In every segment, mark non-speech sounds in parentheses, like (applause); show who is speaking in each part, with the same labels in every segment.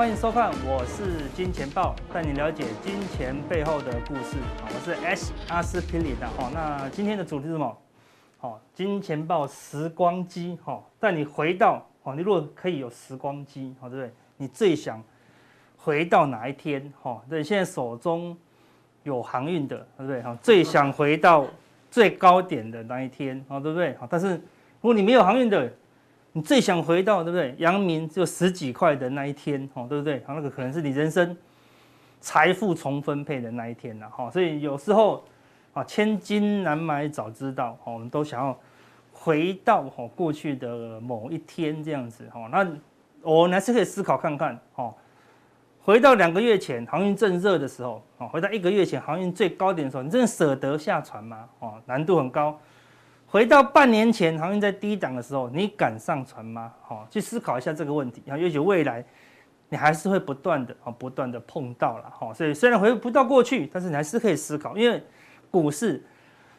Speaker 1: 欢迎收看，我是金钱豹，带你了解金钱背后的故事。我是 S 阿斯匹林的哈。那今天的主题是什么？好，金钱豹时光机哈，带你回到哦，你如果可以有时光机，好对不对？你最想回到哪一天？哈，对，现在手中有航运的，对不对？哈，最想回到最高点的那一天，好对不对？好，但是如果你没有航运的，你最想回到，对不对？阳明只有十几块的那一天，哦，对不对？好，那个可能是你人生财富重分配的那一天了，哈。所以有时候啊，千金难买早知道，哦，我们都想要回到哦过去的某一天这样子，哈。那我们还是可以思考看看，哦，回到两个月前航运正热的时候，哦，回到一个月前航运最高点的时候，你真的舍得下船吗？哦，难度很高。回到半年前航运在低档的时候，你敢上船吗？好，去思考一下这个问题。啊，也许未来你还是会不断的啊，不断的碰到了哈。所以虽然回不到过去，但是你还是可以思考，因为股市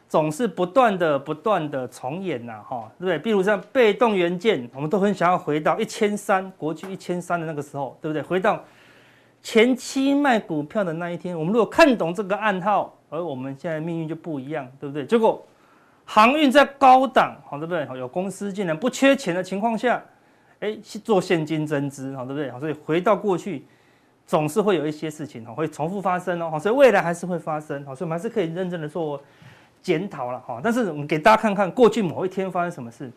Speaker 1: 总是不断的、不断的重演呐，哈，对不对？比如像被动元件，我们都很想要回到一千三，国巨一千三的那个时候，对不对？回到前期卖股票的那一天，我们如果看懂这个暗号，而我们现在命运就不一样，对不对？结果。航运在高档，好对不对？有公司竟然不缺钱的情况下，哎，做现金增资，好对不对？好，所以回到过去，总是会有一些事情哈，会重复发生哦，好，所以未来还是会发生，好，所以我们还是可以认真的做检讨了哈。但是我们给大家看看过去某一天发生什么事，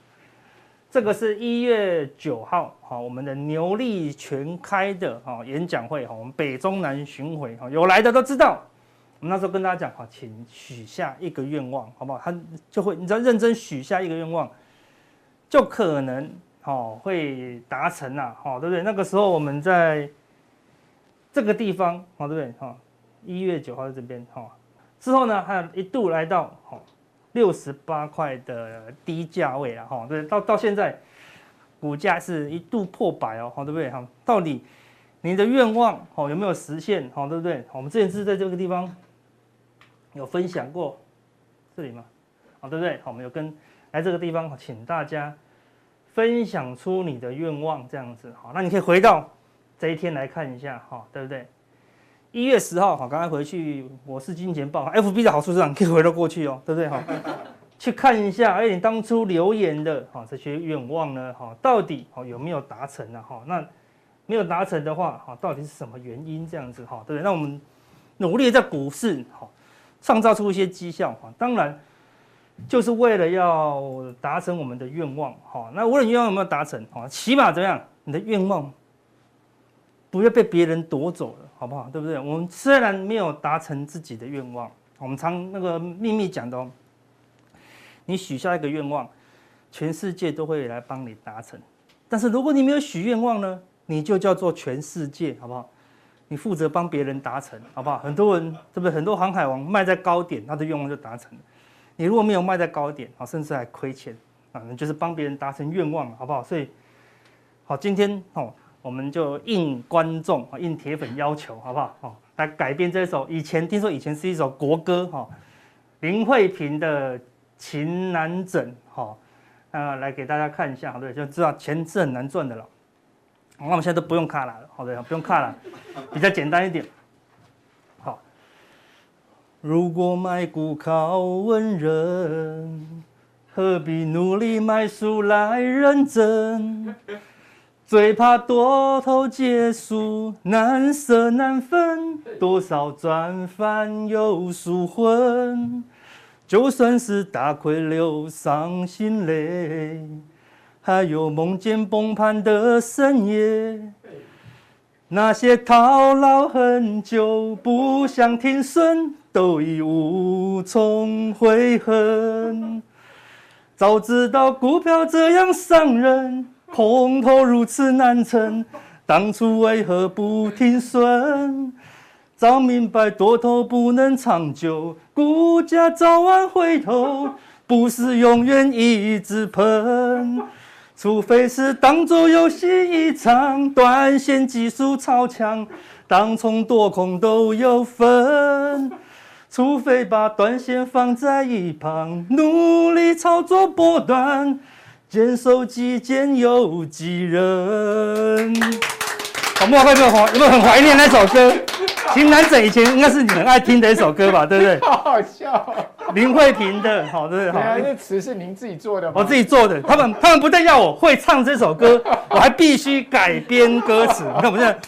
Speaker 1: 这个是一月九号，好，我们的牛力全开的哈演讲会哈，我们北中南巡回哈，有来的都知道。我们那时候跟大家讲哈，请许下一个愿望，好不好？他就会，你只要认真许下一个愿望，就可能哦会达成呐，好对不对？那个时候我们在这个地方，好对不对？哈，一月九号在这边哈，之后呢还有一度来到哈六十八块的低价位啊，哈对，到到现在股价是一度破百哦，好对不对？哈，到底你的愿望哦有没有实现？好对不对？我们之前是在这个地方。有分享过这里吗？好，对不对？好，我们有跟来这个地方，请大家分享出你的愿望，这样子。好，那你可以回到这一天来看一下，哈，对不对？一月十号，好，刚才回去，我是金钱豹，FB 的好处是，你可以回到过去哦，对不对？哈，去看一下，哎，你当初留言的，哈，这些愿望呢，哈，到底好有没有达成呢？哈，那没有达成的话，哈，到底是什么原因？这样子，哈，对不对？那我们努力在股市，哈。创造出一些绩效哈，当然就是为了要达成我们的愿望哈。那无论愿望有没有达成哈，起码怎么样，你的愿望不要被别人夺走了，好不好？对不对？我们虽然没有达成自己的愿望，我们常那个秘密讲的哦，你许下一个愿望，全世界都会来帮你达成。但是如果你没有许愿望呢，你就叫做全世界，好不好？你负责帮别人达成，好不好？很多人，对不对？很多航海王卖在高点，他的愿望就达成了。你如果没有卖在高点，啊，甚至还亏钱，啊，那就是帮别人达成愿望，好不好？所以，好，今天哦，我们就应观众啊，应铁粉要求，好不好？哦，来改编这首，以前听说以前是一首国歌，哈，林慧萍的《情难枕》，哈，啊，来给大家看一下，好对，就知道钱是很难赚的了。那我们现在都不用看了，好的，不用看了，(laughs) 比较简单一点。好，如果卖股靠文人，何必努力卖书来认真？(laughs) 最怕多头结束，难舍难分，多少赚翻又输昏，就算是大亏流伤心泪。还有梦见崩盘的深夜，那些套牢很久不想停损，都已无从悔恨。早知道股票这样伤人，空头如此难撑，当初为何不停损？早明白多头不能长久，股价早晚回头，不是永远一直喷。除非是当作游戏一场，短线技术超强，当冲多空都有分。除非把短线放在一旁，努力操作波段，坚守己见有几人？我们有没有怀有没有很怀念那首歌？《情难枕》以前应该是你很爱听的一首歌吧，对不对？
Speaker 2: 好好笑。
Speaker 1: 林慧萍的，好，对不对？
Speaker 2: 对啊，那词是您自己做的吗？
Speaker 1: 我自己做的。他们 (laughs) 他们不但要我会唱这首歌，我还必须改编歌词。(laughs) 你看我们现在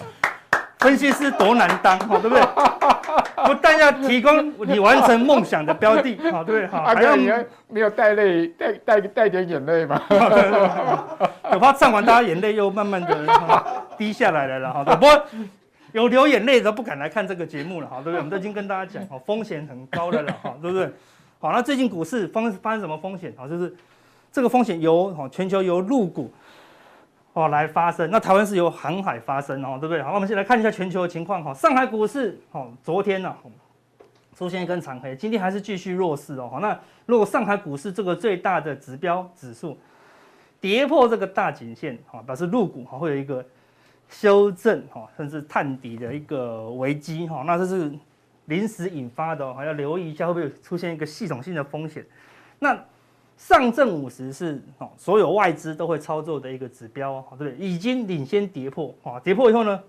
Speaker 1: 分析师多难当，好，对不对？不但要提供你完成梦想的标的，(laughs) 好，对不对？好，
Speaker 2: 还要你没有带泪，带带带点眼泪吧？
Speaker 1: 我怕唱完大家眼泪又慢慢的滴下来了，好的。不过有流眼泪都不敢来看这个节目了，哈，对不对？我们都已经跟大家讲，哦，风险很高的了，哈，对不对？好，那最近股市风发生什么风险？啊，就是这个风险由全球由陆股哦来发生，那台湾是由航海发生，哦，对不对？好，我们先来看一下全球的情况，哈，上海股市哦，昨天呢出现一根长黑，今天还是继续弱势哦，那如果上海股市这个最大的指标指数跌破这个大颈线，哈，表示陆股哈会有一个。修正哈，甚至探底的一个危机哈，那这是临时引发的哦，还要留意一下会不会出现一个系统性的风险。那上证五十是哦，所有外资都会操作的一个指标，对不对？已经领先跌破啊，跌破以后呢，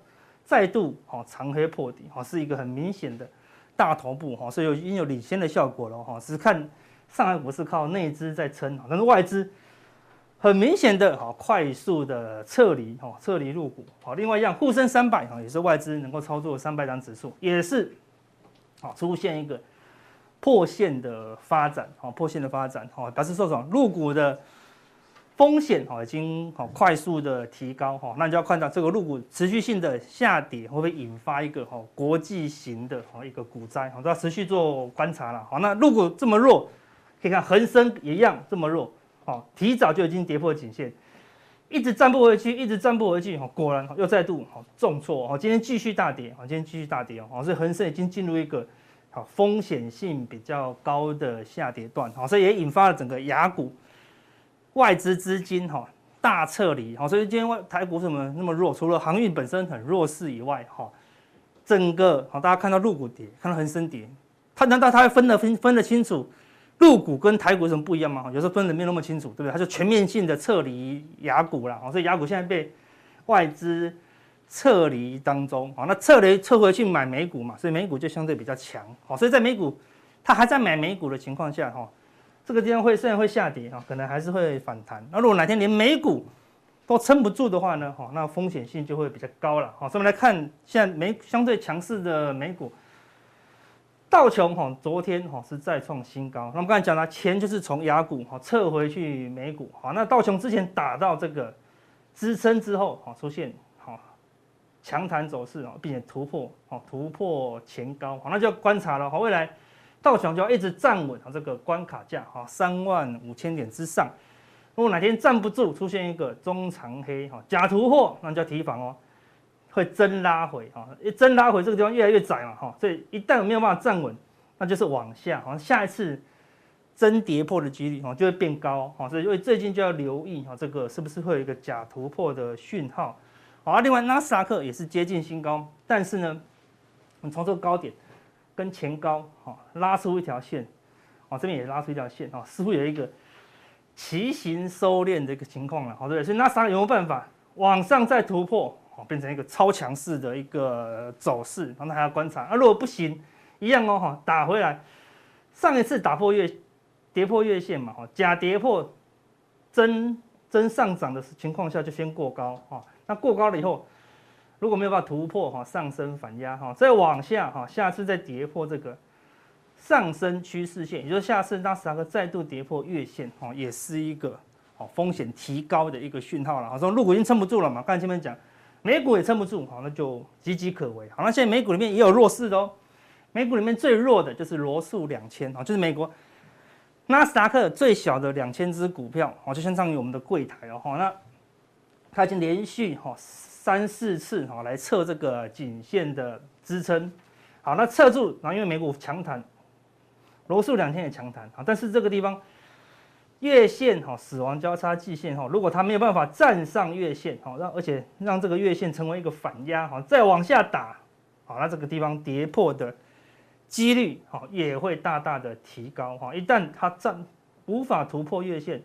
Speaker 1: 再度哦长黑破底，哈，是一个很明显的大头部哈，所以有已经有领先的效果了哈。只是看上海股市靠内资在撑，但是外资。很明显的哈，快速的撤离哈，撤离入股好。另外一样，沪深三百哈，也是外资能够操作三百档指数，也是好出现一个破线的发展哈，破线的发展哈，表示说什么？入股的风险哈已经好快速的提高哈，那你就要看到这个入股持续性的下跌会不会引发一个哈国际型的哈一个股灾，好都要持续做观察了。好，那入股这么弱，可以看恒生也一样这么弱。好，提早就已经跌破颈线，一直站不回去，一直站不回去。哈，果然又再度重挫。哈，今天继续大跌。哈，今天继续大跌。哦，所以恒生已经进入一个好风险性比较高的下跌段。好，所以也引发了整个雅股外资资金哈大撤离。好，所以今天外台股怎么那么弱？除了航运本身很弱势以外，哈，整个好大家看到陆股跌，看到恒生跌，它难道它会分得分分得清楚？陆股跟台股有什么不一样吗？有时候分的没那么清楚，对不对？它就全面性的撤离雅股了，所以雅股现在被外资撤离当中，那撤离撤回去买美股嘛，所以美股就相对比较强，所以在美股它还在买美股的情况下，哈，这个地方会虽然会下跌，可能还是会反弹。那如果哪天连美股都撑不住的话呢，那风险性就会比较高了，好，所以我们来看现在美相对强势的美股。道琼哈，昨天哈是再创新高。那我们刚才讲了，钱就是从亚股哈撤回去美股。好，那道琼之前打到这个支撑之后，哈出现好强弹走势哦，并且突破哦突破前高。好，那就要观察了。好，未来道琼就要一直站稳啊这个关卡价哈三万五千点之上。如果哪天站不住，出现一个中长黑哈假突破，那就要提防哦。会真拉回啊，一真拉回这个地方越来越窄嘛哈，所以一旦没有办法站稳，那就是往下，好像下一次真跌破的几率哈就会变高哈，所以因为最近就要留意哈，这个是不是会有一个假突破的讯号？好，另外纳斯达克也是接近新高，但是呢，你从这个高点跟前高哈拉出一条线，啊这边也拉出一条线啊，似乎有一个旗形收敛的一个情况了，好对，所以纳斯达克有没有办法往上再突破？哦，变成一个超强势的一个走势，然后还要观察。啊，如果不行，一样哦，哈，打回来。上一次打破月，跌破月线嘛，哈，假跌破真真上涨的情况下，就先过高，哈。那过高了以后，如果没有办法突破，哈，上升反压，哈，再往下，哈，下次再跌破这个上升趋势线，也就是下次纳斯达克再度跌破月线，哈，也是一个好风险提高的一个讯号了。好，说陆股已经撑不住了嘛，刚才前面讲。美股也撑不住，好，那就岌岌可危。好，那现在美股里面也有弱势的哦。美股里面最弱的就是罗素两千，啊，就是美国纳斯达克最小的两千只股票，哦，就相当于我们的柜台哦。那它已经连续哈三四次哈来测这个颈线的支撑，好，那测住，然后因为美股强弹，罗素两千也强弹，啊，但是这个地方。月线哈死亡交叉季线哈，如果它没有办法站上月线哈，让而且让这个月线成为一个反压哈，再往下打，好，那这个地方跌破的几率哈也会大大的提高哈。一旦它站无法突破月线，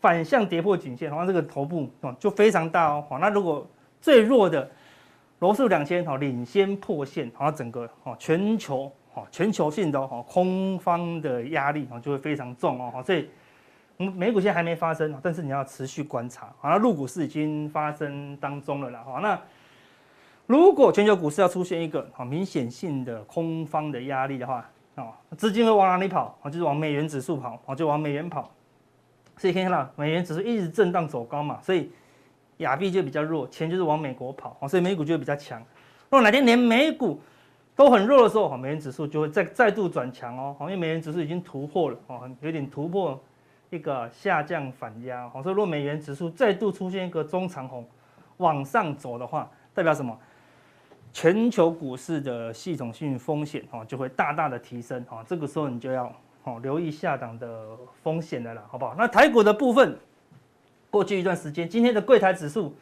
Speaker 1: 反向跌破颈线，然后这个头部啊就非常大哦。好，那如果最弱的罗素两千哈领先破线，然后整个哦全球哦全球性的哦空方的压力哦就会非常重哦，所以美股现在还没发生，但是你要持续观察。好，那入股市已经发生当中了啦。好，那如果全球股市要出现一个好明显性的空方的压力的话，哦，资金会往哪里跑？哦，就是往美元指数跑，哦，就往美元跑。所以可以看到美元指数一直震荡走高嘛，所以。亚币就比较弱，钱就是往美国跑，所以美股就会比较强。如果哪天连美股都很弱的时候，美元指数就会再再度转强哦，因为美元指数已经突破了哦，有点突破一个下降反压，所以如果美元指数再度出现一个中长红往上走的话，代表什么？全球股市的系统性风险哦就会大大的提升哦，这个时候你就要哦留意下档的风险的了，好不好？那台股的部分。过去一段时间，今天的柜台指数，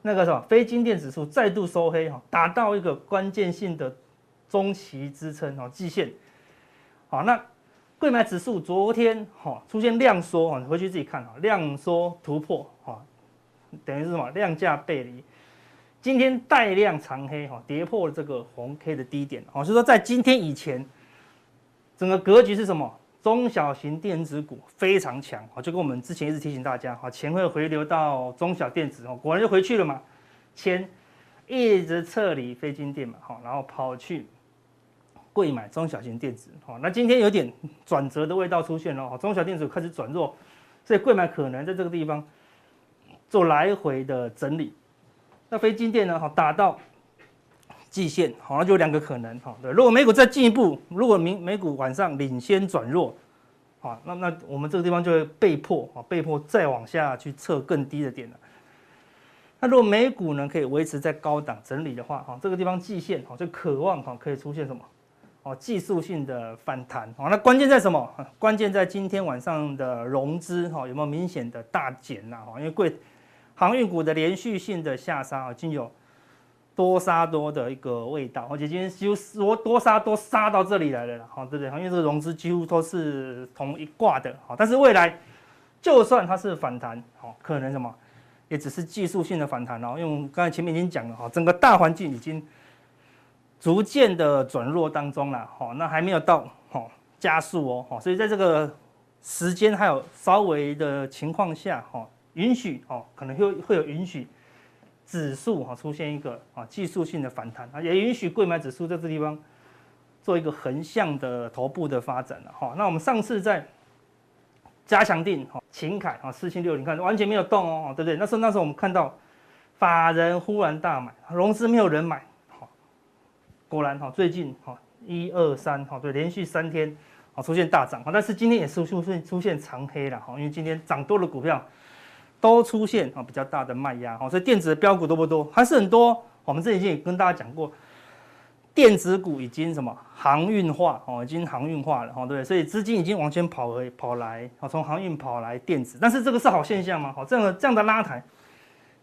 Speaker 1: 那个什么非金电指数再度收黑哈，达到一个关键性的中期支撑哦，季线。好，那柜买指数昨天哈出现量缩哈，你回去自己看哈，量缩突破哈，等于是什么量价背离。今天带量长黑哈，跌破了这个红 K 的低点哦，所以说在今天以前，整个格局是什么？中小型电子股非常强啊，就跟我们之前一直提醒大家哈，钱会回流到中小电子哦，果然就回去了嘛，钱一直撤离非金电嘛，然后跑去柜买中小型电子，好那今天有点转折的味道出现了，中小电子开始转弱，所以贵买可能在这个地方做来回的整理，那非金电呢，好，打到。季线好，那就两个可能哈。对，如果美股再进一步，如果明美股晚上领先转弱，好，那那我们这个地方就会被迫啊，被迫再往下去测更低的点了。那如果美股呢可以维持在高档整理的话，哈，这个地方季线哈就渴望哈可以出现什么？哦，技术性的反弹。好，那关键在什么？关键在今天晚上的融资哈有没有明显的大减呐？哈，因为贵航运股的连续性的下杀啊，已经有。多杀多的一个味道，而且今天就说多杀多杀到这里来了，好，对不对？因为这个融资几乎都是同一挂的，好，但是未来就算它是反弹，好，可能什么，也只是技术性的反弹哦，因为我们刚才前面已经讲了，哈，整个大环境已经逐渐的转弱当中了，好，那还没有到好加速哦，好，所以在这个时间还有稍微的情况下，哈，允许哦，可能会会有允许。指数哈出现一个啊技术性的反弹，也允许柜买指数在这地方做一个横向的头部的发展了哈。那我们上次在加强定哈勤凯啊四千六你看完全没有动哦，对不对？那时候那时候我们看到法人忽然大买，融资没有人买，果然哈最近哈一二三哈对连续三天啊出现大涨，但是今天也是出现出现长黑了哈，因为今天涨多的股票。都出现啊比较大的卖压哈，所以电子的标股多不多？还是很多。我们这已经也跟大家讲过，电子股已经什么航运化哦，已经航运化了，哈对？所以资金已经往前跑回跑来，从航运跑来电子。但是这个是好现象吗？好，这样的这样的拉抬，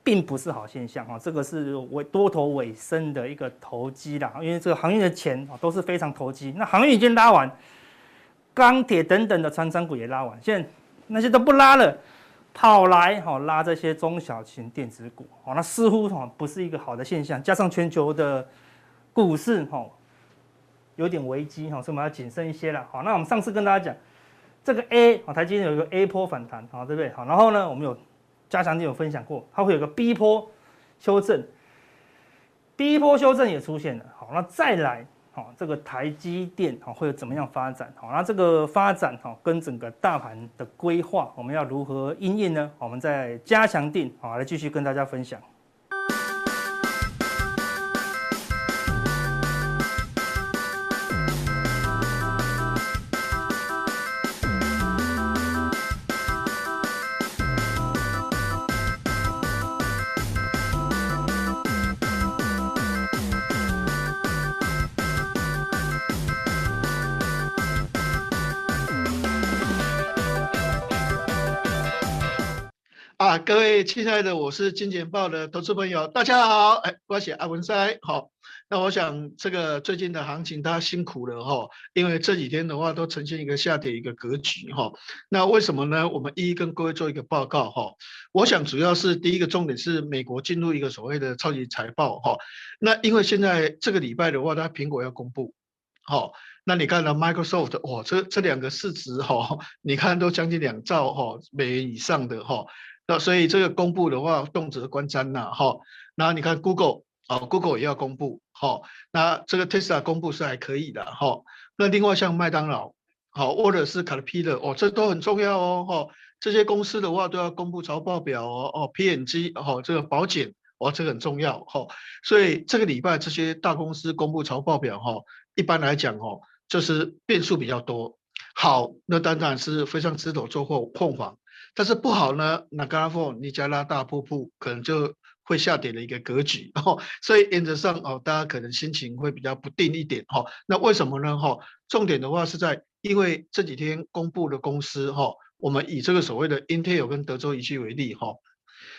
Speaker 1: 并不是好现象啊。这个是尾多头尾声的一个投机啦，因为这个航运的钱啊都是非常投机。那航运已经拉完，钢铁等等的穿山股也拉完，现在那些都不拉了。跑来哈拉这些中小型电子股，哦，那似乎哈不是一个好的现象。加上全球的股市哈有点危机哈，所以我们要谨慎一些了。好，那我们上次跟大家讲这个 A 啊，台积电有一个 A 波反弹，好对不对？好，然后呢，我们有加强店有分享过，它会有个 B 波修正，B 波修正也出现了。好，那再来。好，这个台积电好会有怎么样发展？好，那这个发展哈跟整个大盘的规划，我们要如何应验呢？我们在加强店好来继续跟大家分享。
Speaker 3: 亲爱的，我是金钱豹的投资朋友，大家好，哎，我是阿文师，好，那我想这个最近的行情大家辛苦了哈，因为这几天的话都呈现一个下跌一个格局哈。那为什么呢？我们一一跟各位做一个报告哈。我想主要是第一个重点是美国进入一个所谓的超级财报哈。那因为现在这个礼拜的话，它苹果要公布，好，那你看到 Microsoft 哇，这这两个市值哈，你看都将近两兆哈美元以上的哈。那所以这个公布的话，动辄观瞻呐哈。然后你看 Google。好，Google 也要公布，好，那这个 Tesla 公布是还可以的，哈。那另外像麦当劳，好，或者是 c a t e r p i l l 哦，这都很重要哦，哈。这些公司的话都要公布财报表哦，哦，P&G，哦，这个保险，哦，这个很重要，哈。所以这个礼拜这些大公司公布财报表，哈，一般来讲，哈，就是变数比较多。好，那当然是非常值得做货控防，但是不好呢，那刚刚说尼加拉大瀑布可能就。会下跌的一个格局 (laughs) 哦，所以原则上哦，大家可能心情会比较不定一点哈。那为什么呢？哈，重点的话是在因为这几天公布的公司哈，我们以这个所谓的 Intel 跟德州仪器为例哈。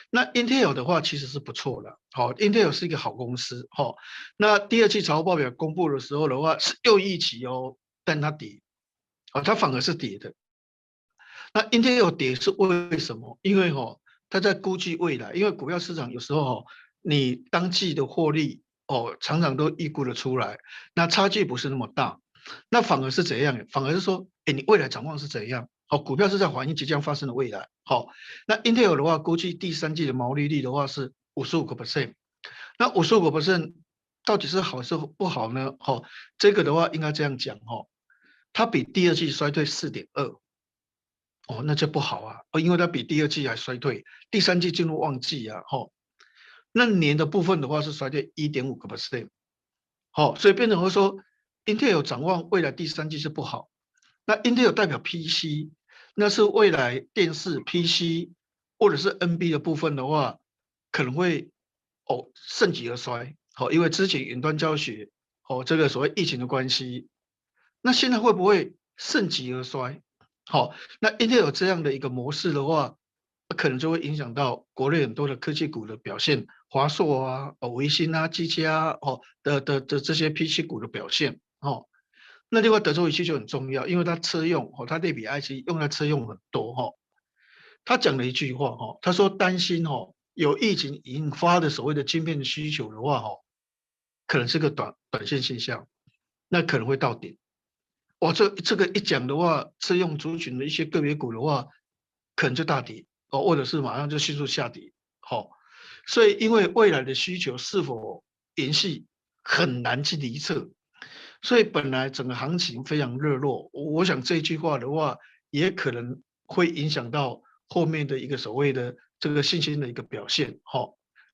Speaker 3: 那 Intel 的话其实是不错的，好，Intel 是一个好公司哈。那第二季财务报表公布的时候的话是又一起哦，但它跌，哦，它反而是跌的。那 Intel 跌是为什么？因为哈。他在估计未来，因为股票市场有时候你当季的获利哦，常常都预估的出来，那差距不是那么大，那反而是怎样？反而是说，哎，你未来展望是怎样？哦，股票是在反映即将发生的未来。好，那 Intel 的话，估计第三季的毛利率的话是五十五个 percent，那五十五个 percent 到底是好是不好呢？好，这个的话应该这样讲哈，它比第二季衰退四点二。哦，那就不好啊！哦，因为它比第二季还衰退，第三季进入旺季啊，吼、哦。那年的部分的话是衰退一点五个 percent，好，所以变成会说，Intel 展望未来第三季是不好。那 Intel 代表 PC，那是未来电视 PC 或者是 NB 的部分的话，可能会哦盛极而衰，好、哦，因为之前云端教学，哦，这个所谓疫情的关系，那现在会不会盛极而衰？好，那一定有这样的一个模式的话，可能就会影响到国内很多的科技股的表现，华硕啊、哦、微星啊、技嘉哦的的的这些 PC 股的表现哦。那另外德州仪器就很重要，因为它车用哦，它类比 IC 用在车用很多哈。他讲了一句话哈，他说担心哈有疫情引发的所谓的晶片需求的话哈，可能是个短短线现象，那可能会到顶。我这这个一讲的话，车用族群的一些个别股的话，可能就大跌哦，或者是马上就迅速下跌。好，所以因为未来的需求是否延续很难去预测，所以本来整个行情非常热络。我想这句话的话，也可能会影响到后面的一个所谓的这个信心的一个表现。哈，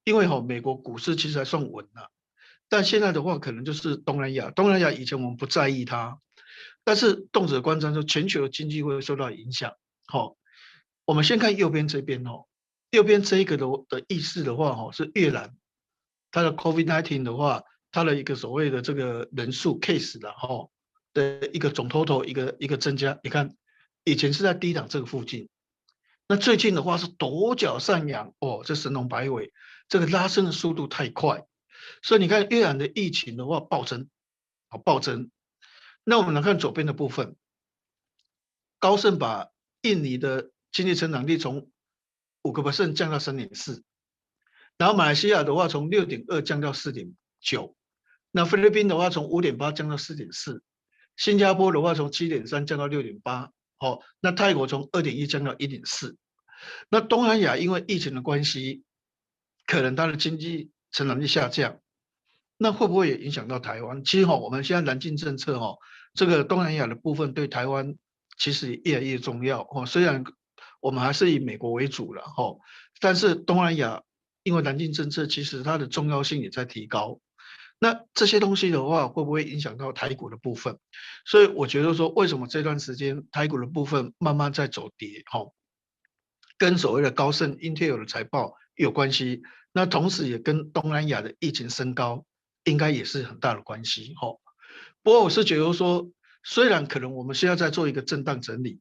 Speaker 3: 因为哈美国股市其实还算稳了，但现在的话可能就是东南亚，东南亚以前我们不在意它。但是动辄观瞻说，全球的经济会受到影响。好，我们先看右边这边哦，右边这一个的的意思的话，哈，是越南，它的 COVID-19 的话，它的一个所谓的这个人数 case 的哈的一个总 total 一个一个增加。你看，以前是在低档这个附近，那最近的话是陡脚上扬哦，这神龙摆尾，这个拉升的速度太快，所以你看越南的疫情的话暴增，啊暴增。那我们来看左边的部分，高盛把印尼的经济成长率从五个 percent 降到三点四，然后马来西亚的话从六点二降到四点九，那菲律宾的话从五点八降到四点四，新加坡的话从七点三降到六点八，好，那泰国从二点一降到一点四，那东南亚因为疫情的关系，可能它的经济成长率下降。那会不会也影响到台湾？其实哈，我们现在南进政策哈，这个东南亚的部分对台湾其实也越来越重要哈。虽然我们还是以美国为主了哈，但是东南亚因为南进政策，其实它的重要性也在提高。那这些东西的话，会不会影响到台股的部分？所以我觉得说，为什么这段时间台股的部分慢慢在走跌哈，跟所谓的高盛、Intel 的财报有关系。那同时也跟东南亚的疫情升高。应该也是很大的关系哈，不过我是觉得说，虽然可能我们现在在做一个震荡整理，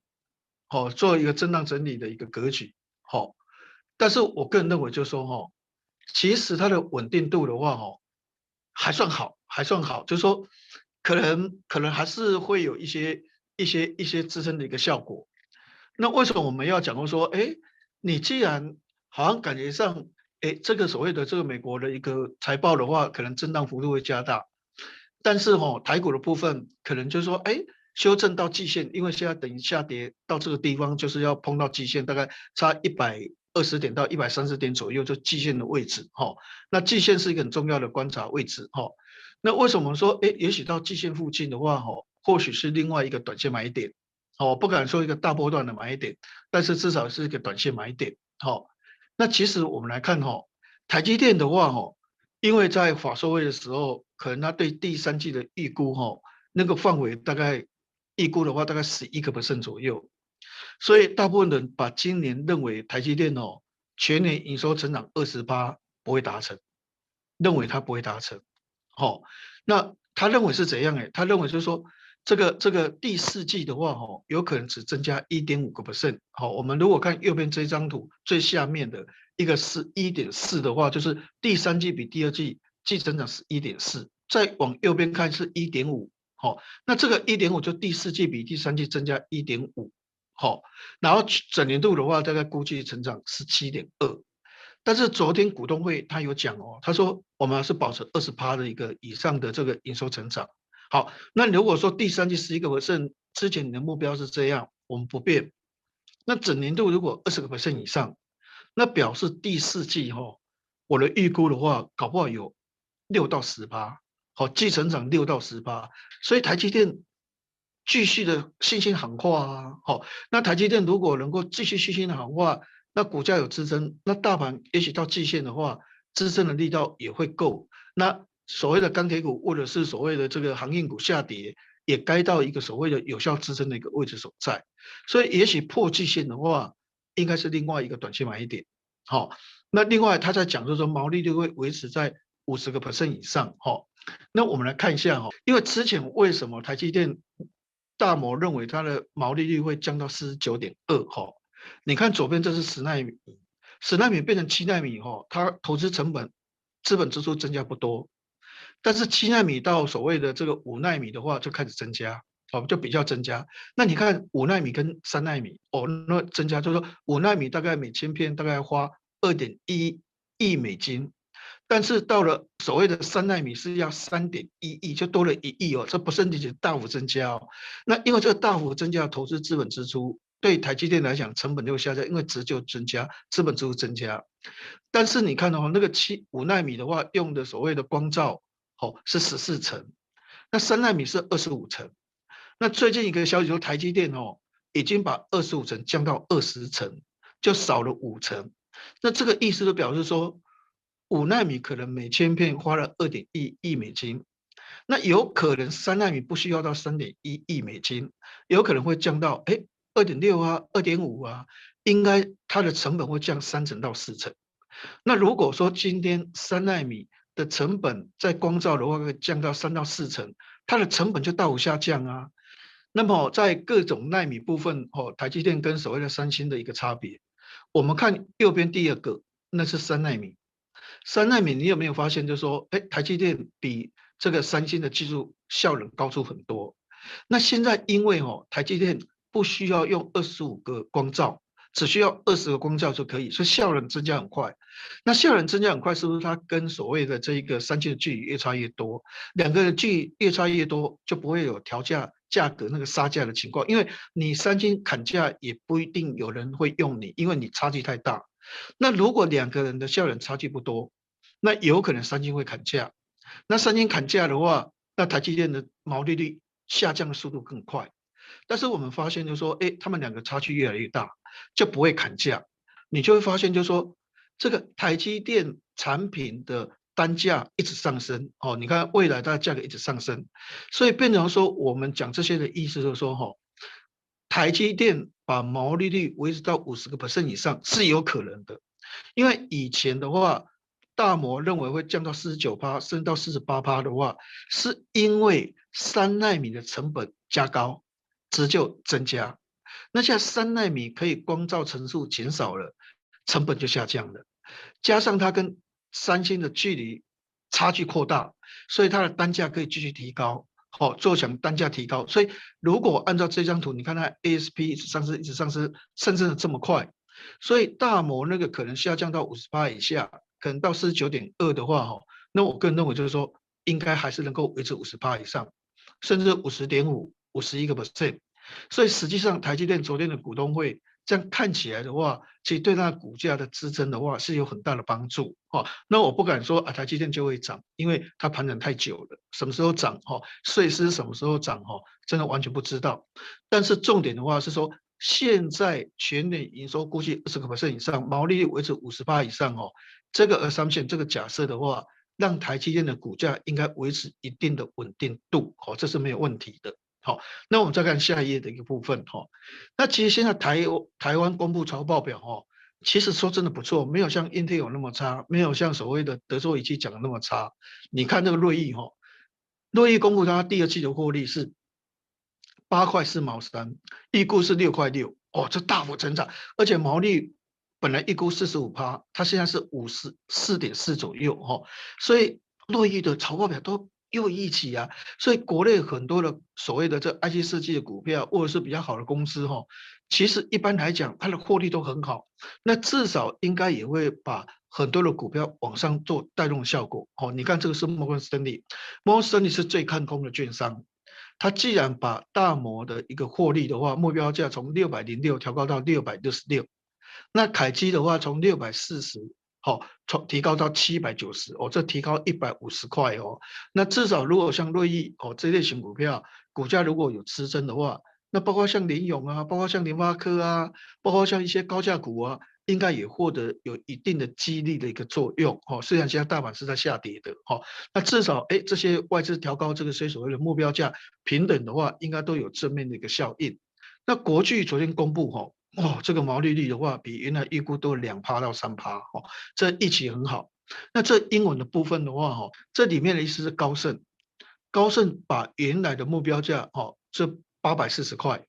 Speaker 3: 好，做一个震荡整理的一个格局，好，但是我个人认为就是说哈，其实它的稳定度的话哈，还算好，还算好，就是说可能可能还是会有一些一些一些支撑的一个效果。那为什么我们要讲说，哎，你既然好像感觉上，哎，这个所谓的这个美国的一个财报的话，可能震荡幅度会加大，但是哈、台股的部分可能就是说，哎，修正到季线，因为现在等于下跌到这个地方，就是要碰到季线，大概差一百二十点到一百三十点左右，就季线的位置哈、那季线是一个很重要的观察位置哈、那为什么说，哎，也许到季线附近的话，哈，或许是另外一个短线买点。哦，不敢说一个大波段的买点，但是至少是一个短线买点。好、那其实我们来看哈、台积电的话哈、因为在法说会的时候，可能他对第三季的预估哈、那个范围大概预估的话大概十一个百分点左右，所以大部分人把今年认为台积电哦全年营收成长二十八不会达成，认为它不会达成。好、那他认为是怎样？哎，他认为就是说。这个这个第四季的话，哦，有可能只增加一点五个 percent。好，我们如果看右边这张图最下面的一个是一点四的话，就是第三季比第二季季增长是一点四。再往右边看是一点五。好，那这个一点五就第四季比第三季增加一点五。好，然后整年度的话，大概估计成长十七点二。但是昨天股东会他有讲哦，他说我们是保持二十趴的一个以上的这个营收成长。好，那如果说第三季十一个百分之前你的目标是这样，我们不变。那整年度如果二十个百分以上，那表示第四季哈、哦，我的预估的话，搞不好有六到十八，好，季成长六到十八。所以台积电继续的信心喊话啊，好，那台积电如果能够继续信心的喊话，那股价有支撑，那大盘也许到季线的话，支撑的力道也会够。那所谓的钢铁股或者是所谓的这个航运股下跌，也该到一个所谓的有效支撑的一个位置所在，所以也许破季线的话，应该是另外一个短期买点。好，那另外他在讲就是说毛利率会维持在五十个 percent 以上。好，那我们来看一下哈，因为之前为什么台积电大摩认为它的毛利率会降到四十九点二？哈，你看左边这是十纳米，十纳米变成七纳米以后，它投资成本、资本支出增加不多。但是七纳米到所谓的这个五纳米的话，就开始增加，哦，就比较增加。那你看五纳米跟三纳米，哦，那增加就是说五纳米大概每千片大概花二点一亿美金，但是到了所谓的三纳米是要三点一亿，就多了一亿哦，这不是你大幅增加哦。那因为这个大幅增加投资资本支出，对台积电来讲成本就下降，因为值就增加，资本支出增加。但是你看的话，那个七五纳米的话用的所谓的光罩。哦，是十四层，那三奈米是二十五层。那最近一个消息说，台积电哦，已经把二十五层降到二十层，就少了五层。那这个意思就表示说，五奈米可能每千片花了二点一亿美金，那有可能三奈米不需要到三点一亿美金，有可能会降到哎二点六啊，二点五啊，应该它的成本会降三成到四成。那如果说今天三奈米，的成本在光照的话会降到三到四成，它的成本就大幅下降啊。那么在各种纳米部分，哦，台积电跟所谓的三星的一个差别，我们看右边第二个，那是三纳米。三纳米你有没有发现，就是说，哎，台积电比这个三星的技术效能高出很多。那现在因为哦，台积电不需要用二十五个光照。只需要二十个光照就可以，所以效能增加很快。那效能增加很快，是不是它跟所谓的这一个三星的距离越差越多？两个的距离越差越多，就不会有调价价格那个杀价的情况。因为你三星砍价也不一定有人会用你，因为你差距太大。那如果两个人的效能差距不多，那有可能三星会砍价。那三星砍价的话，那台积电的毛利率下降的速度更快。但是我们发现就是说，哎，他们两个差距越来越大。就不会砍价，你就会发现，就是说这个台积电产品的单价一直上升哦。你看未来它的价格一直上升，所以变成说我们讲这些的意思就是说，哈，台积电把毛利率维持到五十个 percent 以上是有可能的，因为以前的话，大摩认为会降到四十九趴，升到四十八趴的话，是因为三奈米的成本加高，值就增加。那现在三奈米可以光照层数减少了，成本就下降了，加上它跟三星的距离差距扩大，所以它的单价可以继续提高，好，做强单价提高。所以如果按照这张图，你看它 ASP 一直上升，一直上升，甚至这么快，所以大摩那个可能下降到五十趴以下，可能到四十九点二的话，哈，那我个人认为就是说，应该还是能够维持五十趴以上，甚至五十点五、五十一个 percent。所以实际上，台积电昨天的股东会。这样看起来的话，其实对它股价的支撑的话是有很大的帮助哈。那我不敢说啊，台积电就会涨，因为它盘整太久了，什么时候涨哈？税斯什么时候涨哈？真的完全不知道。但是重点的话是说，现在全年营收估计二十个 percent 以上，毛利率维持五十趴以上哦。这个二三线这个假设的话，让台积电的股价应该维持一定的稳定度哦，这是没有问题的。好，那我们再看下一页的一个部分哈。那其实现在台台湾公布财报表哈，其实说真的不错，没有像 Intel 那么差，没有像所谓的德州仪器讲的那么差。你看这个瑞昱哈，瑞昱公布它第二季的获利是八块四毛三，预估是六块六，哦，这大幅成长，而且毛利本来预估四十五趴，它现在是五十四点四左右哈，所以瑞意的财报表都。又一起啊，所以国内很多的所谓的这 IC 设计的股票，或者是比较好的公司哈，其实一般来讲，它的获利都很好，那至少应该也会把很多的股票往上做带动效果。哦，你看这个是摩根士丹利，摩根士丹利是最看空的券商，它既然把大摩的一个获利的话，目标价从六百零六调高到六百六十六，那凯基的话从六百四十。好，从提高到七百九十哦，这提高一百五十块哦。那至少如果像瑞昱哦这类型股票，股价如果有支撑的话，那包括像联咏啊，包括像联发科啊，包括像一些高价股啊，应该也获得有一定的激励的一个作用哦。虽然现在大盘是在下跌的哦，那至少哎这些外资调高这个所谓的目标价平等的话，应该都有正面的一个效应。那国巨昨天公布哈。哦，哦这个毛利率的话，比原来预估都两趴到三趴，哦，这一起很好。那这英文的部分的话，哈，这里面的意思是高盛，高盛把原来的目标价，哦，这八百四十块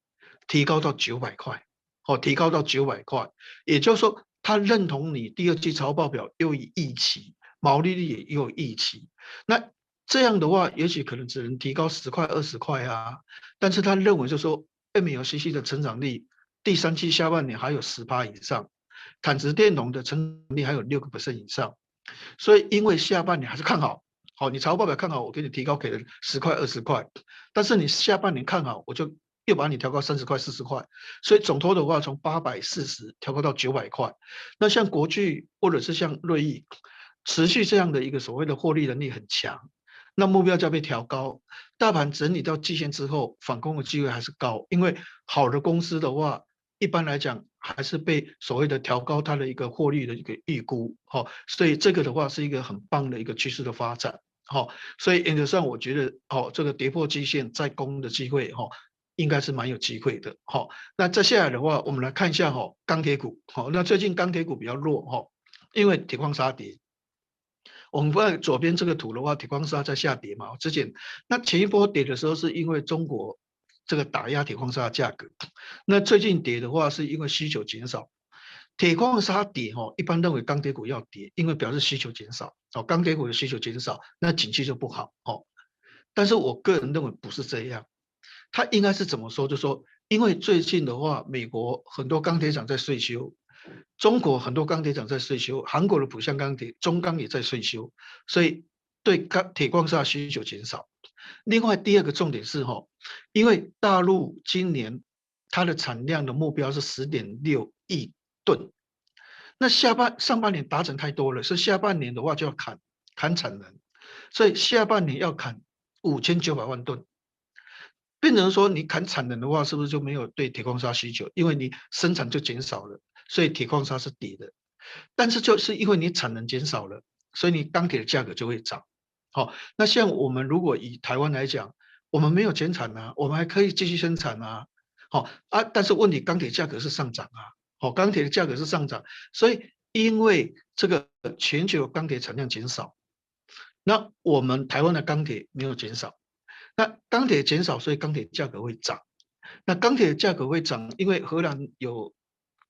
Speaker 3: 提高到九百块，哦，提高到九百块，也就是说，他认同你第二季财报表又有预期，毛利率也又有预期。那这样的话，也许可能只能提高十块二十块啊，但是他认为就是说，MLCC 的成长力。第三季下半年还有十趴以上，坦直电容的成长率还有六个 percent 以上，所以因为下半年还是看好，好，你财务报表看好，我给你提高给了十块二十块，但是你下半年看好，我就又把你调高三十块四十块，所以总投的话从八百四十调高到九百块，那像国巨或者是像瑞昱，持续这样的一个所谓的获利能力很强，那目标价被调高，大盘整理到季线之后反攻的机会还是高，因为好的公司的话。一般来讲，还是被所谓的调高它的一个获利的一个预估，哈，所以这个的话是一个很棒的一个趋势的发展，哈，所以原则上我觉得，哦，这个跌破季线再攻的机会，哈，应该是蛮有机会的，哈。那接下来的话，我们来看一下，哈，钢铁股，好，那最近钢铁股比较弱，哈，因为铁矿砂跌。我们看左边这个图的话，铁矿砂在下跌嘛，之前那前一波跌的时候是因为中国。这个打压铁矿砂的价格，那最近跌的话是因为需求减少，铁矿砂跌哦，一般认为钢铁股要跌，因为表示需求减少哦，钢铁股的需求减少，那景气就不好哦。但是我个人认为不是这样，它应该是怎么说？就说因为最近的话，美国很多钢铁厂在税修，中国很多钢铁厂在税修，韩国的浦项钢铁、中钢也在税修，所以对钢铁矿砂需求减少。另外第二个重点是哈，因为大陆今年它的产量的目标是十点六亿吨，那下半上半年达成太多了，所以下半年的话就要砍砍产能，所以下半年要砍五千九百万吨，变成说你砍产能的话，是不是就没有对铁矿砂需求？因为你生产就减少了，所以铁矿砂是跌的，但是就是因为你产能减少了，所以你钢铁的价格就会涨。好，那像我们如果以台湾来讲，我们没有减产啊，我们还可以继续生产啊。好啊，但是问题钢铁价格是上涨啊。好，钢铁的价格是上涨，所以因为这个全球钢铁产量减少，那我们台湾的钢铁没有减少，那钢铁减少，所以钢铁价格会涨。那钢铁价格会涨，因为荷兰有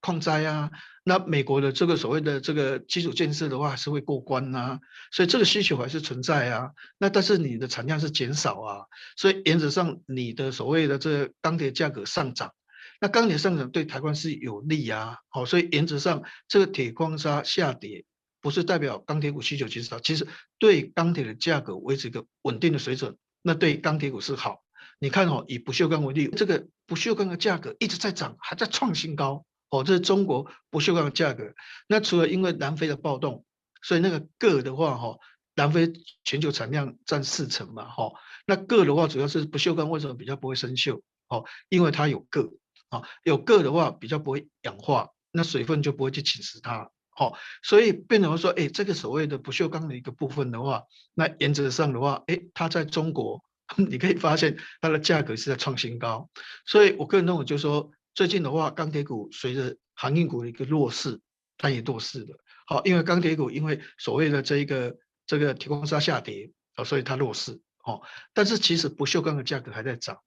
Speaker 3: 矿灾啊，那美国的这个所谓的这个基础建设的话，还是会过关啊，所以这个需求还是存在啊。那但是你的产量是减少啊，所以原则上你的所谓的这个钢铁价格上涨，那钢铁上涨对台湾是有利啊。好，所以原则上这个铁矿砂下跌，不是代表钢铁股需求减少，其实对钢铁的价格维持一个稳定的水准，那对钢铁股是好。你看哦，以不锈钢为例，这个不锈钢的价格一直在涨，还在创新高。哦，这是中国不锈钢的价格。那除了因为南非的暴动，所以那个铬的话，哈，南非全球产量占四成嘛，哈。那铬的话，主要是不锈钢为什么比较不会生锈？哦，因为它有铬，啊，有铬的话比较不会氧化，那水分就不会去侵蚀它。好，所以变成说，哎，这个所谓的不锈钢的一个部分的话，那原则上的话，哎，它在中国，(laughs) 你可以发现它的价格是在创新高。所以我个人认为，就是说，最近的话，钢铁股随着航运股的一个弱势，它也弱势了。好，因为钢铁股因为所谓的这一个这个铁矿砂下跌，啊，所以它弱势。好，但是其实不锈钢的价格还在涨，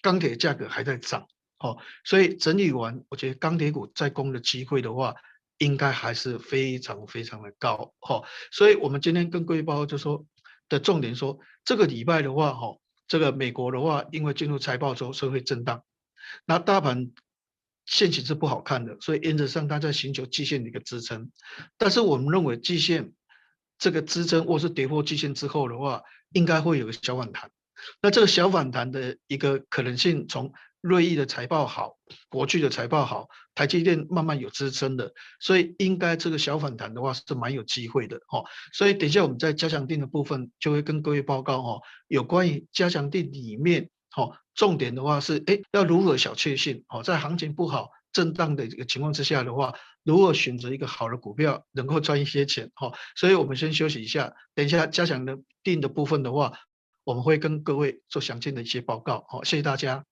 Speaker 3: 钢铁价格还在涨。好，所以整理完，我觉得钢铁股再攻的机会的话。应该还是非常非常的高哈，所以我们今天跟各位报告就说的重点说，这个礼拜的话哈，这个美国的话，因为进入财报周，所以会震荡，那大盘线形是不好看的，所以原则上它在寻求季线的一个支撑，但是我们认为季线这个支撑或是跌破季线之后的话，应该会有个小反弹，那这个小反弹的一个可能性从。瑞昱的财报好，国巨的财报好，台积电慢慢有支撑的，所以应该这个小反弹的话是蛮有机会的哦。所以等一下我们在加强錠的部分就会跟各位报告哦，有关于加强錠里面哦，重点的话是哎要如何小确幸哦，在行情不好震荡的一个情况之下的话，如何选择一个好的股票能够赚一些钱哈。所以我们先休息一下，等一下加强錠的部分的话，我们会跟各位做详尽的一些报告好，谢谢大家。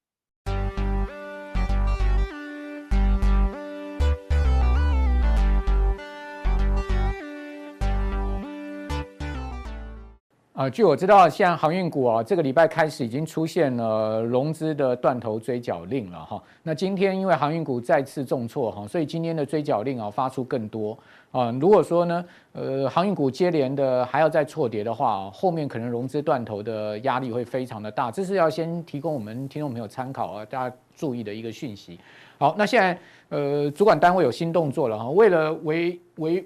Speaker 4: 啊，据我知道，现在航运股啊，这个礼拜开始已经出现了融资的断头追缴令了哈。那今天因为航运股再次重挫哈，所以今天的追缴令啊发出更多啊。如果说呢，呃，航运股接连的还要再错跌的话，后面可能融资断头的压力会非常的大。这是要先提供我们听众朋友参考啊，大家注意的一个讯息。好，那现在呃，主管单位有新动作了哈，为了违违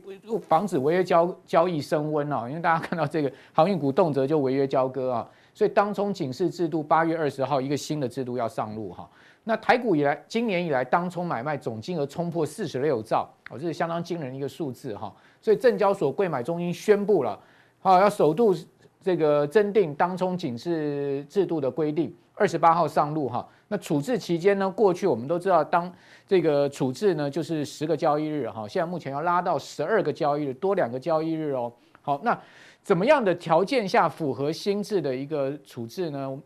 Speaker 4: 防止违约交交易升温啊，因为大家看到这个航运股动辄就违约交割啊，所以当冲警示制度八月二十号一个新的制度要上路哈。那台股以来今年以来当冲买卖总金额冲破四十六兆，哦，这是相当惊人的一个数字哈。所以证交所贵买中心宣布了，好，要首度这个增订当冲警示制度的规定。二十八号上路哈，那处置期间呢？过去我们都知道，当这个处置呢，就是十个交易日哈，现在目前要拉到十二个交易日，多两个交易日哦。好，那怎么样的条件下符合新制的一个处置呢？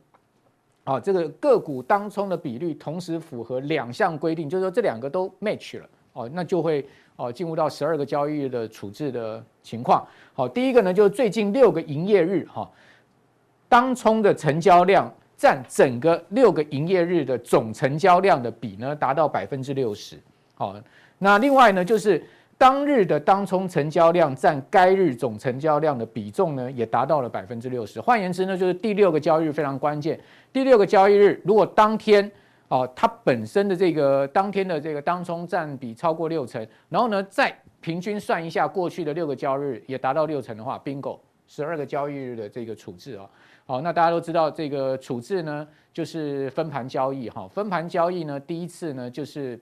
Speaker 4: 啊，这个个股当冲的比率同时符合两项规定，就是说这两个都 match 了哦，那就会哦进入到十二个交易日的处置的情况。好，第一个呢，就是最近六个营业日哈，当冲的成交量。占整个六个营业日的总成交量的比呢，达到百分之六十。好，那另外呢，就是当日的当冲成交量占该日总成交量的比重呢，也达到了百分之六十。换言之呢，就是第六个交易日非常关键。第六个交易日，如果当天哦，它本身的这个当天的这个当冲占比超过六成，然后呢，再平均算一下过去的六个交易日也达到六成的话，bingo，十二个交易日的这个处置啊。好，那大家都知道这个处置呢，就是分盘交易哈。分盘交易呢，第一次呢就是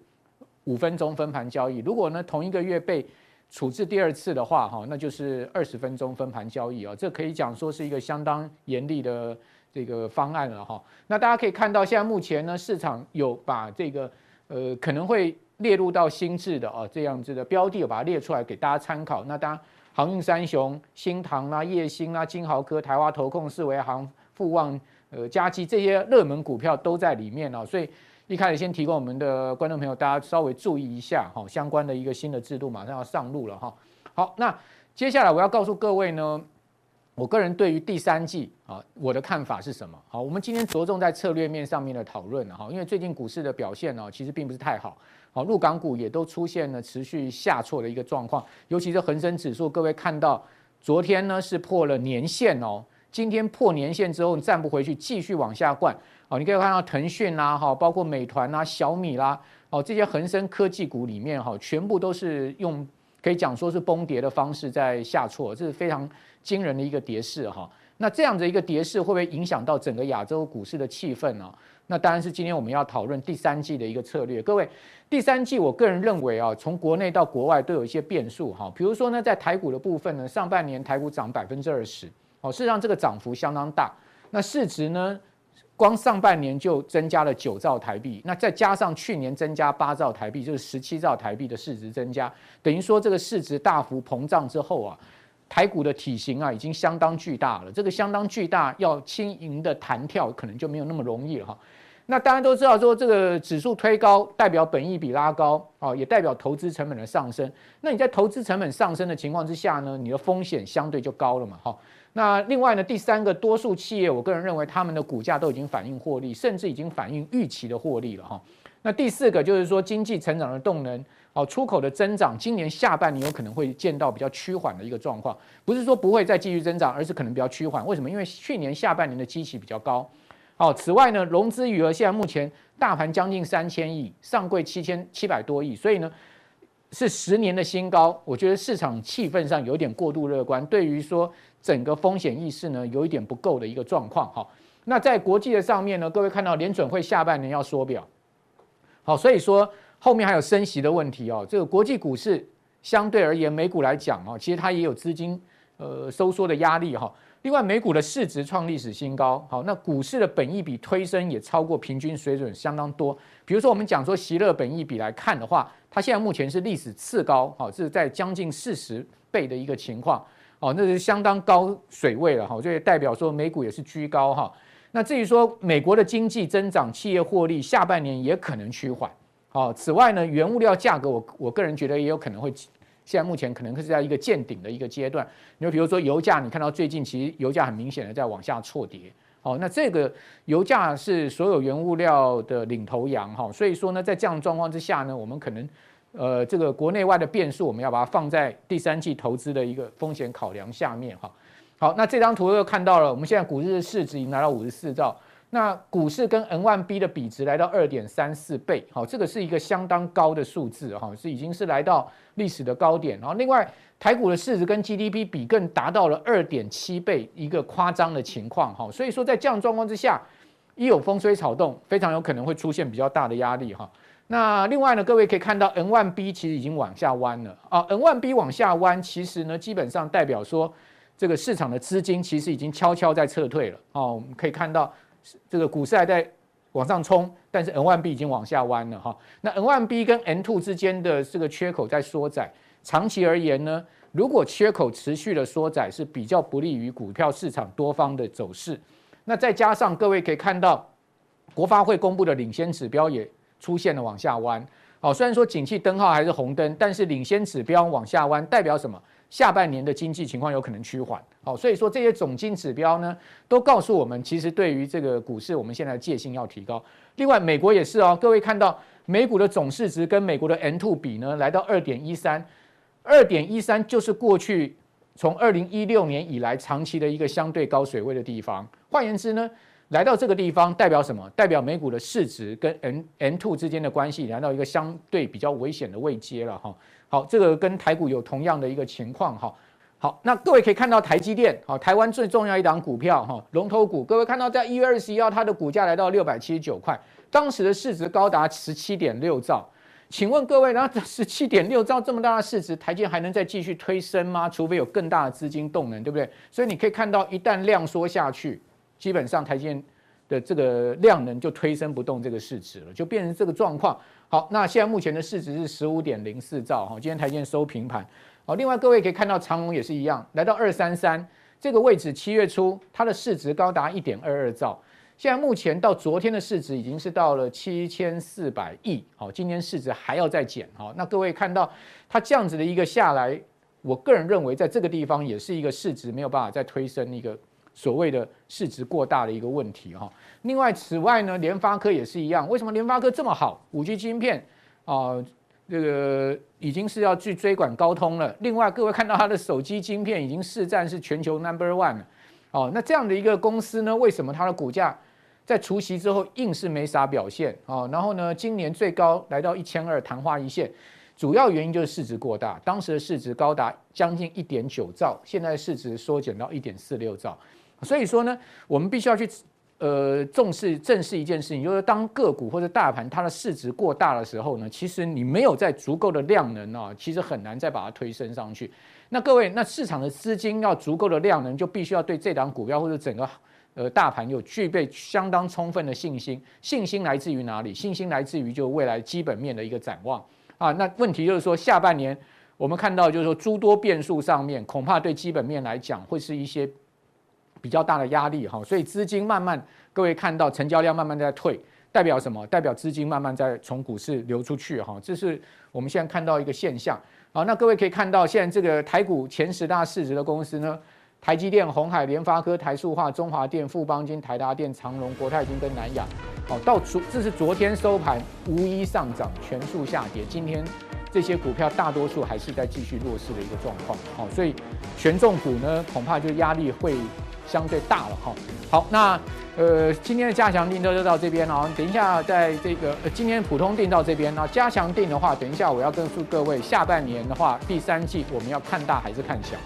Speaker 4: 五分钟分盘交易。如果呢同一个月被处置第二次的话，哈，那就是二十分钟分盘交易啊。这可以讲说是一个相当严厉的这个方案了哈。那大家可以看到，现在目前呢市场有把这个呃可能会列入到新制的啊这样子的标的，把它列出来给大家参考。那当然。航运三雄、新唐啦、叶兴啦、金豪科、台湾投控、四维航、富旺、呃嘉基这些热门股票都在里面哦，所以一开始先提供我们的观众朋友，大家稍微注意一下哈，相关的一个新的制度马上要上路了哈。好，那接下来我要告诉各位呢，我个人对于第三季啊，我的看法是什么？好，我们今天着重在策略面上面的讨论哈，因为最近股市的表现呢，其实并不是太好。好，入港股也都出现了持续下挫的一个状况，尤其是恒生指数，各位看到昨天呢是破了年线哦，今天破年线之后站不回去，继续往下灌。哦，你可以看到腾讯啦，哈，包括美团啦、小米啦，哦，这些恒生科技股里面哈，全部都是用可以讲说是崩跌的方式在下挫，这是非常惊人的一个跌势哈。那这样的一个跌势会不会影响到整个亚洲股市的气氛呢？那当然是今天我们要讨论第三季的一个策略。各位，第三季我个人认为啊，从国内到国外都有一些变数哈。比如说呢，在台股的部分呢，上半年台股涨百分之二十，哦，事实上这个涨幅相当大。那市值呢，光上半年就增加了九兆台币，那再加上去年增加八兆台币，就是十七兆台币的市值增加，等于说这个市值大幅膨胀之后啊。台股的体型啊，已经相当巨大了。这个相当巨大，要轻盈的弹跳，可能就没有那么容易了哈。那大家都知道，说这个指数推高，代表本益比拉高啊，也代表投资成本的上升。那你在投资成本上升的情况之下呢，你的风险相对就高了嘛哈。那另外呢，第三个，多数企业，我个人认为他们的股价都已经反映获利，甚至已经反映预期的获利了哈。那第四个就是说，经济成长的动能。好，出口的增长，今年下半年有可能会见到比较趋缓的一个状况，不是说不会再继续增长，而是可能比较趋缓。为什么？因为去年下半年的基期比较高。好，此外呢，融资余额现在目前大盘将近三千亿，上柜七千七百多亿，所以呢是十年的新高。我觉得市场气氛上有一点过度乐观，对于说整个风险意识呢有一点不够的一个状况。哈，那在国际的上面呢，各位看到联准会下半年要缩表。好，所以说。后面还有升息的问题哦，这个国际股市相对而言，美股来讲哦，其实它也有资金呃收缩的压力哈。另外，美股的市值创历史新高，好，那股市的本益比推升也超过平均水准相当多。比如说，我们讲说席勒本益比来看的话，它现在目前是历史次高，好，是在将近四十倍的一个情况，哦，那是相当高水位了哈，这也代表说美股也是居高哈。那至于说美国的经济增长、企业获利，下半年也可能趋缓。哦，此外呢，原物料价格，我我个人觉得也有可能会，现在目前可能是在一个见顶的一个阶段。你就比如说油价，你看到最近其实油价很明显的在往下挫跌。哦，那这个油价是所有原物料的领头羊哈，所以说呢，在这样状况之下呢，我们可能呃这个国内外的变数，我们要把它放在第三季投资的一个风险考量下面哈。好，那这张图又看到了，我们现在股市的市值已经来到五十四兆。那股市跟 N1B 的比值来到二点三四倍，好，这个是一个相当高的数字，哈，是已经是来到历史的高点。然后另外台股的市值跟 GDP 比更达到了二点七倍，一个夸张的情况，哈。所以说在这样状况之下，一有风吹草动，非常有可能会出现比较大的压力，哈。那另外呢，各位可以看到 N1B 其实已经往下弯了啊，N1B 往下弯，其实呢基本上代表说这个市场的资金其实已经悄悄在撤退了，哦，我们可以看到。这个股市还在往上冲，但是 N1B 已经往下弯了哈。那 N1B 跟 N2 之间的这个缺口在缩窄，长期而言呢，如果缺口持续的缩窄，是比较不利于股票市场多方的走势。那再加上各位可以看到，国发会公布的领先指标也出现了往下弯。好，虽然说景气灯号还是红灯，但是领先指标往下弯，代表什么？下半年的经济情况有可能趋缓，好，所以说这些总经指标呢，都告诉我们，其实对于这个股市，我们现在的戒心要提高。另外，美国也是哦，各位看到美股的总市值跟美国的 M2 比呢，来到二点一三，二点一三就是过去从二零一六年以来长期的一个相对高水位的地方。换言之呢，来到这个地方代表什么？代表美股的市值跟 N N two 之间的关系来到一个相对比较危险的位阶了哈。好，这个跟台股有同样的一个情况哈。好，那各位可以看到台积电，好，台湾最重要一档股票哈，龙头股。各位看到在一月二十一号，它的股价来到六百七十九块，当时的市值高达十七点六兆。请问各位，那十七点六兆这么大的市值，台积还能再继续推升吗？除非有更大的资金动能，对不对？所以你可以看到，一旦量缩下去，基本上台积电的这个量能就推升不动这个市值了，就变成这个状况。好，那现在目前的市值是十五点零四兆哈，今天台积电收平盘。好，另外各位可以看到长荣也是一样，来到二三三这个位置，七月初它的市值高达一点二二兆，现在目前到昨天的市值已经是到了七千四百亿，好，今天市值还要再减，好，那各位看到它这样子的一个下来，我个人认为在这个地方也是一个市值没有办法再推升一个。所谓的市值过大的一个问题哈。另外，此外呢，联发科也是一样。为什么联发科这么好？五 G 晶片啊，这个已经是要去追赶高通了。另外，各位看到它的手机晶片已经市占是全球 number one 了。哦，那这样的一个公司呢，为什么它的股价在除夕之后硬是没啥表现？哦，然后呢，今年最高来到一千二，昙花一现。主要原因就是市值过大，当时的市值高达将近一点九兆，现在市值缩减到一点四六兆。所以说呢，我们必须要去呃重视正视一件事情，就是当个股或者大盘它的市值过大的时候呢，其实你没有在足够的量能啊，其实很难再把它推升上去。那各位，那市场的资金要足够的量能，就必须要对这档股票或者整个呃大盘有具备相当充分的信心。信心来自于哪里？信心来自于就未来基本面的一个展望。啊，那问题就是说，下半年我们看到就是说诸多变数上面，恐怕对基本面来讲会是一些比较大的压力哈。所以资金慢慢，各位看到成交量慢慢在退，代表什么？代表资金慢慢在从股市流出去哈。这是我们现在看到一个现象。好，那各位可以看到，现在这个台股前十大市值的公司呢，台积电、鸿海、联发科、台塑化、中华电、富邦金、台达电、长荣、国泰金跟南亚。好，到昨这是昨天收盘无一上涨，全数下跌。今天这些股票大多数还是在继续弱势的一个状况。好，所以权重股呢，恐怕就压力会相对大了哈。好，那呃今天的加强定就到这边了。等一下在这个呃今天普通定到这边，那加强定的话，等一下我要告诉各位，下半年的话，第三季我们要看大还是看小？